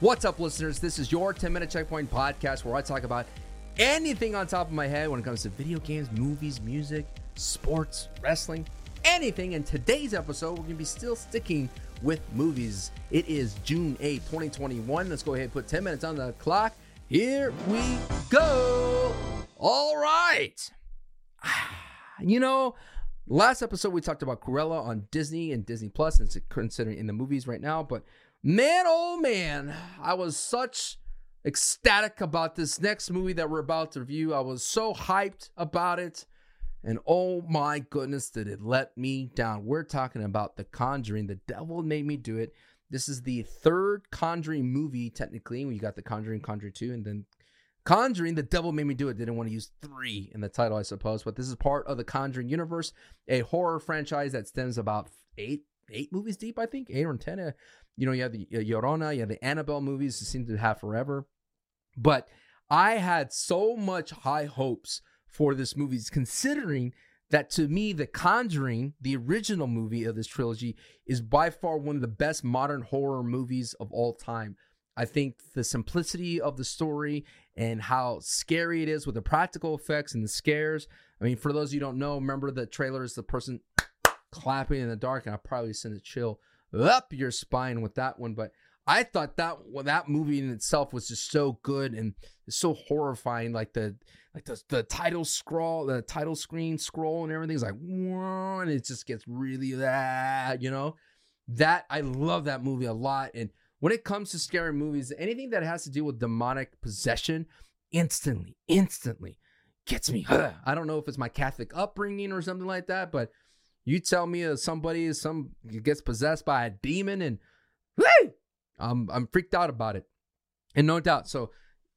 What's up, listeners? This is your 10 minute checkpoint podcast where I talk about anything on top of my head when it comes to video games, movies, music, sports, wrestling, anything. In today's episode, we're going to be still sticking with movies. It is June 8, 2021. Let's go ahead and put 10 minutes on the clock. Here we go. All right. You know, last episode we talked about Cruella on Disney and Disney Plus, and it's considering in the movies right now. But man, oh man, I was such ecstatic about this next movie that we're about to review. I was so hyped about it. And oh my goodness, did it let me down. We're talking about The Conjuring. The devil made me do it. This is the third Conjuring movie, technically. We got The Conjuring, Conjuring 2, and then Conjuring, The Devil Made Me Do It. Didn't want to use three in the title, I suppose, but this is part of the Conjuring universe, a horror franchise that stems about eight eight movies deep, I think, eight or ten. Uh, you know, you have the uh, you have the Annabelle movies, it seem to have forever. But I had so much high hopes for this movie, considering that to me, The Conjuring, the original movie of this trilogy, is by far one of the best modern horror movies of all time. I think the simplicity of the story and how scary it is with the practical effects and the scares. I mean, for those you don't know, remember the trailer is the person clapping in the dark, and I probably send a chill up your spine with that one. But I thought that well, that movie in itself was just so good and so horrifying. Like the like the, the title scroll, the title screen scroll, and everything's like, and it just gets really that, you know. That I love that movie a lot, and when it comes to scary movies, anything that has to do with demonic possession, instantly, instantly gets me. I don't know if it's my Catholic upbringing or something like that, but you tell me uh, somebody some gets possessed by a demon and hey, I'm I'm freaked out about it. And no doubt. So,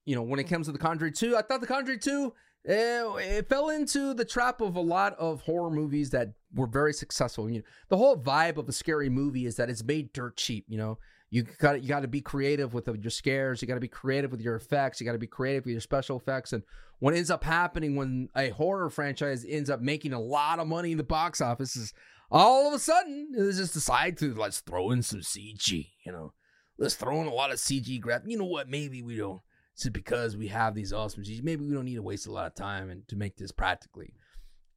you know, when it comes to the Conjuring 2, I thought the Conjuring 2 it, eh, it fell into the trap of a lot of horror movies that were very successful. You know, the whole vibe of a scary movie is that it's made dirt cheap, you know. You got you got to be creative with your scares. You got to be creative with your effects. You got to be creative with your special effects. And what ends up happening when a horror franchise ends up making a lot of money in the box office is all of a sudden they just decide to let's throw in some CG. You know, let's throw in a lot of CG grab. You know what? Maybe we don't. It's because we have these awesome CG. Maybe we don't need to waste a lot of time and to make this practically.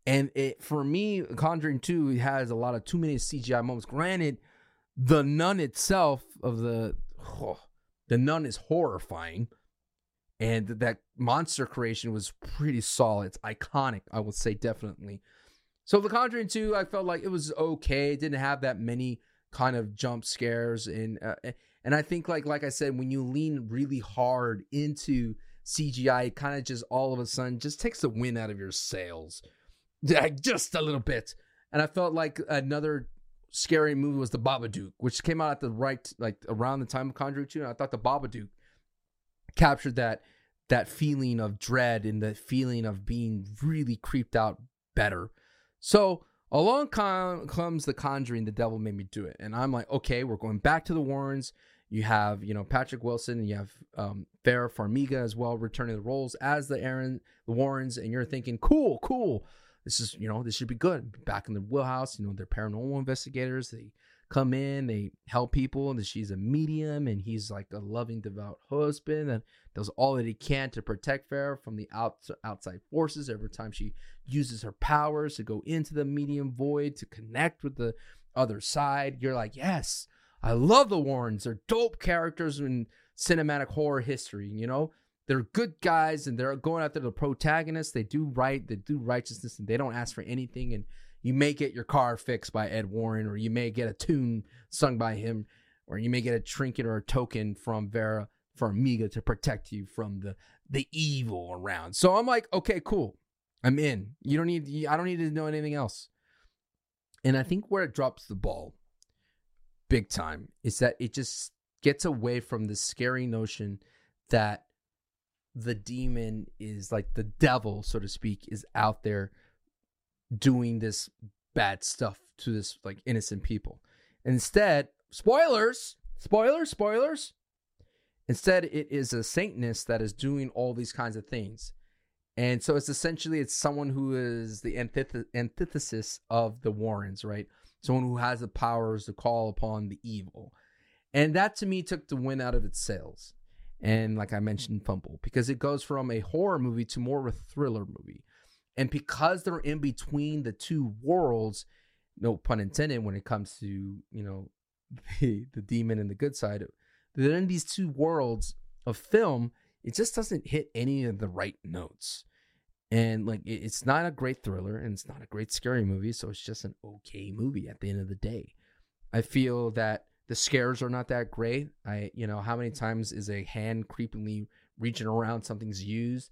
And it for me, Conjuring Two has a lot of too many CGI moments. Granted the nun itself of the oh, the nun is horrifying and that monster creation was pretty solid it's iconic i would say definitely so the conjuring 2 i felt like it was okay it didn't have that many kind of jump scares and uh, and i think like like i said when you lean really hard into cgi it kind of just all of a sudden just takes the wind out of your sails just a little bit and i felt like another scary movie was the Babadook, which came out at the right like around the time of Conjuring 2. And I thought the Babadook captured that that feeling of dread and the feeling of being really creeped out better. So along com- comes the Conjuring, the devil made me do it. And I'm like, okay, we're going back to the Warrens. You have, you know, Patrick Wilson and you have um Vera Farmiga as well returning the roles as the Aaron the Warrens, and you're thinking, cool, cool. This is you know this should be good. Back in the wheelhouse you know they're paranormal investigators. They come in they help people and she's a medium and he's like a loving devout husband and does all that he can to protect Farah from the out, outside forces every time she uses her powers to go into the medium void to connect with the other side. You're like yes i love the warrens they're dope characters in cinematic horror history you know they're good guys and they're going after the protagonists. They do right, they do righteousness, and they don't ask for anything. And you may get your car fixed by Ed Warren, or you may get a tune sung by him, or you may get a trinket or a token from Vera Farmiga to protect you from the the evil around. So I'm like, okay, cool. I'm in. You don't need I don't need to know anything else. And I think where it drops the ball big time is that it just gets away from the scary notion that the demon is like the devil, so to speak, is out there doing this bad stuff to this like innocent people. Instead, spoilers, spoilers, spoilers. Instead, it is a Satanist that is doing all these kinds of things. And so it's essentially it's someone who is the antith- antithesis of the Warrens, right? Someone who has the powers to call upon the evil. And that to me took the win out of its sails. And like I mentioned, Fumble, because it goes from a horror movie to more of a thriller movie. And because they're in between the two worlds, no pun intended, when it comes to, you know, the, the demon and the good side, they're in these two worlds of film, it just doesn't hit any of the right notes. And like it's not a great thriller and it's not a great scary movie, so it's just an okay movie at the end of the day. I feel that the scares are not that great. I you know, how many times is a hand creepily reaching around something's used?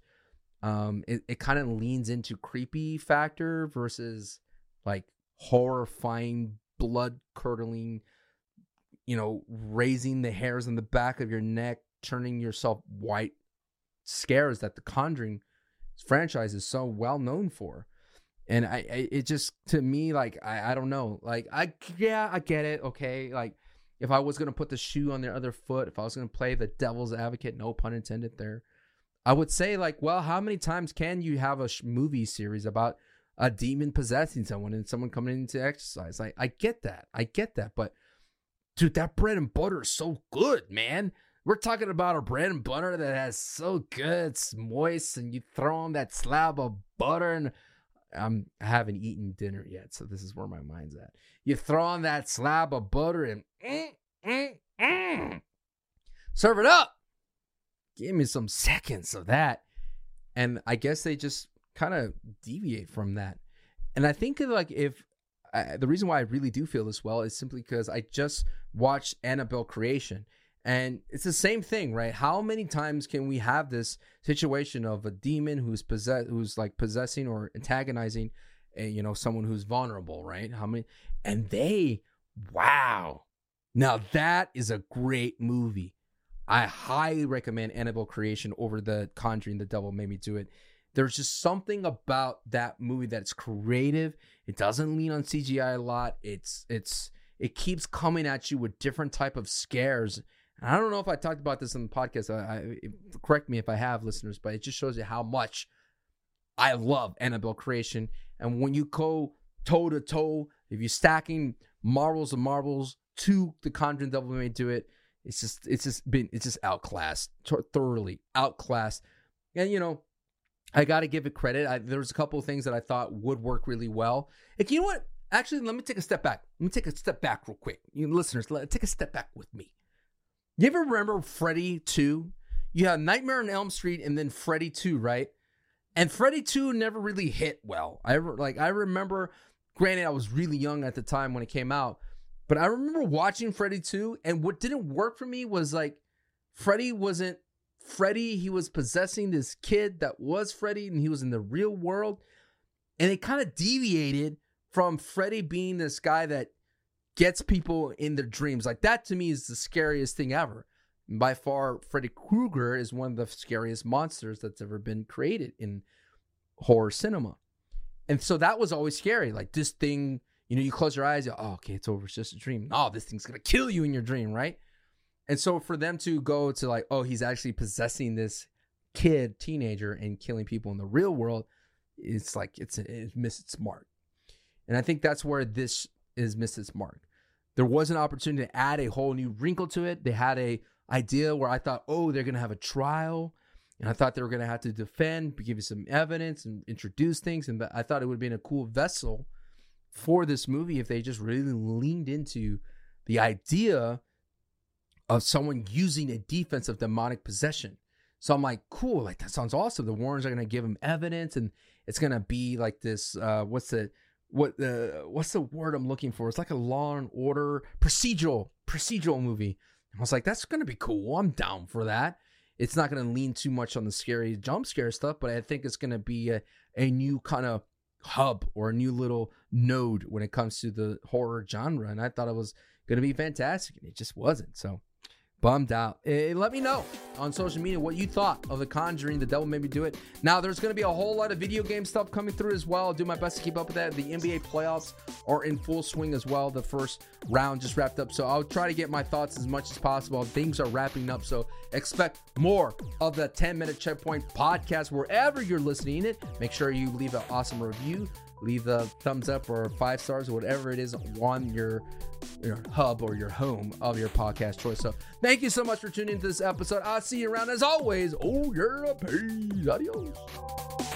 Um it, it kind of leans into creepy factor versus like horrifying, blood curdling, you know, raising the hairs on the back of your neck, turning yourself white scares that the Conjuring franchise is so well known for. And I, it just to me like I, I don't know. Like I yeah I get it. Okay like if I was gonna put the shoe on their other foot if I was gonna play the devil's advocate no pun intended there I would say like well how many times can you have a sh- movie series about a demon possessing someone and someone coming into exercise? I I get that. I get that. But dude that bread and butter is so good man we're talking about a bread and butter that has so good, it's moist, and you throw on that slab of butter. And I'm I haven't eaten dinner yet, so this is where my mind's at. You throw on that slab of butter and mm, mm, mm. serve it up. Give me some seconds of that, and I guess they just kind of deviate from that. And I think like if uh, the reason why I really do feel this well is simply because I just watched Annabelle Creation and it's the same thing, right? How many times can we have this situation of a demon who's possess who's like possessing or antagonizing a, you know, someone who's vulnerable, right? How many and they wow. Now that is a great movie. I highly recommend Annabelle Creation over the Conjuring The Devil Made Me Do It. There's just something about that movie that's creative. It doesn't lean on CGI a lot. It's it's it keeps coming at you with different type of scares I don't know if I talked about this on the podcast. I, I, correct me if I have, listeners, but it just shows you how much I love Annabelle creation. And when you go toe to toe, if you're stacking marbles and marbles to the Conjuring Devil May Do It, it's just it's just been it's just outclassed, thoroughly outclassed. And you know, I got to give it credit. I, there was a couple of things that I thought would work really well. Like you know what? Actually, let me take a step back. Let me take a step back real quick. You listeners, let, take a step back with me. You ever remember Freddy 2? You had Nightmare on Elm Street and then Freddy 2, right? And Freddy 2 never really hit well. I like I remember granted I was really young at the time when it came out, but I remember watching Freddy 2 and what didn't work for me was like Freddy wasn't Freddy, he was possessing this kid that was Freddy and he was in the real world. And it kind of deviated from Freddy being this guy that gets people in their dreams. Like that to me is the scariest thing ever. By far, Freddy Krueger is one of the scariest monsters that's ever been created in horror cinema. And so that was always scary. Like this thing, you know, you close your eyes, oh, okay, it's over. It's just a dream. Oh, this thing's gonna kill you in your dream, right? And so for them to go to like, oh, he's actually possessing this kid, teenager, and killing people in the real world, it's like it's it missed its mark. And I think that's where this is misses Mark. There was an opportunity to add a whole new wrinkle to it. They had a idea where I thought, oh, they're gonna have a trial, and I thought they were gonna have to defend, give you some evidence, and introduce things. And I thought it would have been a cool vessel for this movie if they just really leaned into the idea of someone using a defense of demonic possession. So I'm like, cool, like that sounds awesome. The Warrens are gonna give him evidence, and it's gonna be like this. Uh, what's the what the what's the word I'm looking for? It's like a Law and Order procedural procedural movie. I was like, that's gonna be cool. I'm down for that. It's not gonna lean too much on the scary jump scare stuff, but I think it's gonna be a, a new kind of hub or a new little node when it comes to the horror genre. And I thought it was gonna be fantastic, and it just wasn't. So bummed out. Hey, let me know on social media what you thought of The Conjuring, The Devil Made Me Do It. Now, there's going to be a whole lot of video game stuff coming through as well. I'll do my best to keep up with that. The NBA playoffs are in full swing as well. The first round just wrapped up. So I'll try to get my thoughts as much as possible. Things are wrapping up. So expect more of the 10 minute checkpoint podcast wherever you're listening it. Make sure you leave an awesome review leave the thumbs up or five stars or whatever it is on your your hub or your home of your podcast choice. So thank you so much for tuning into this episode. I'll see you around as always. Oh, yeah, peace. Adios.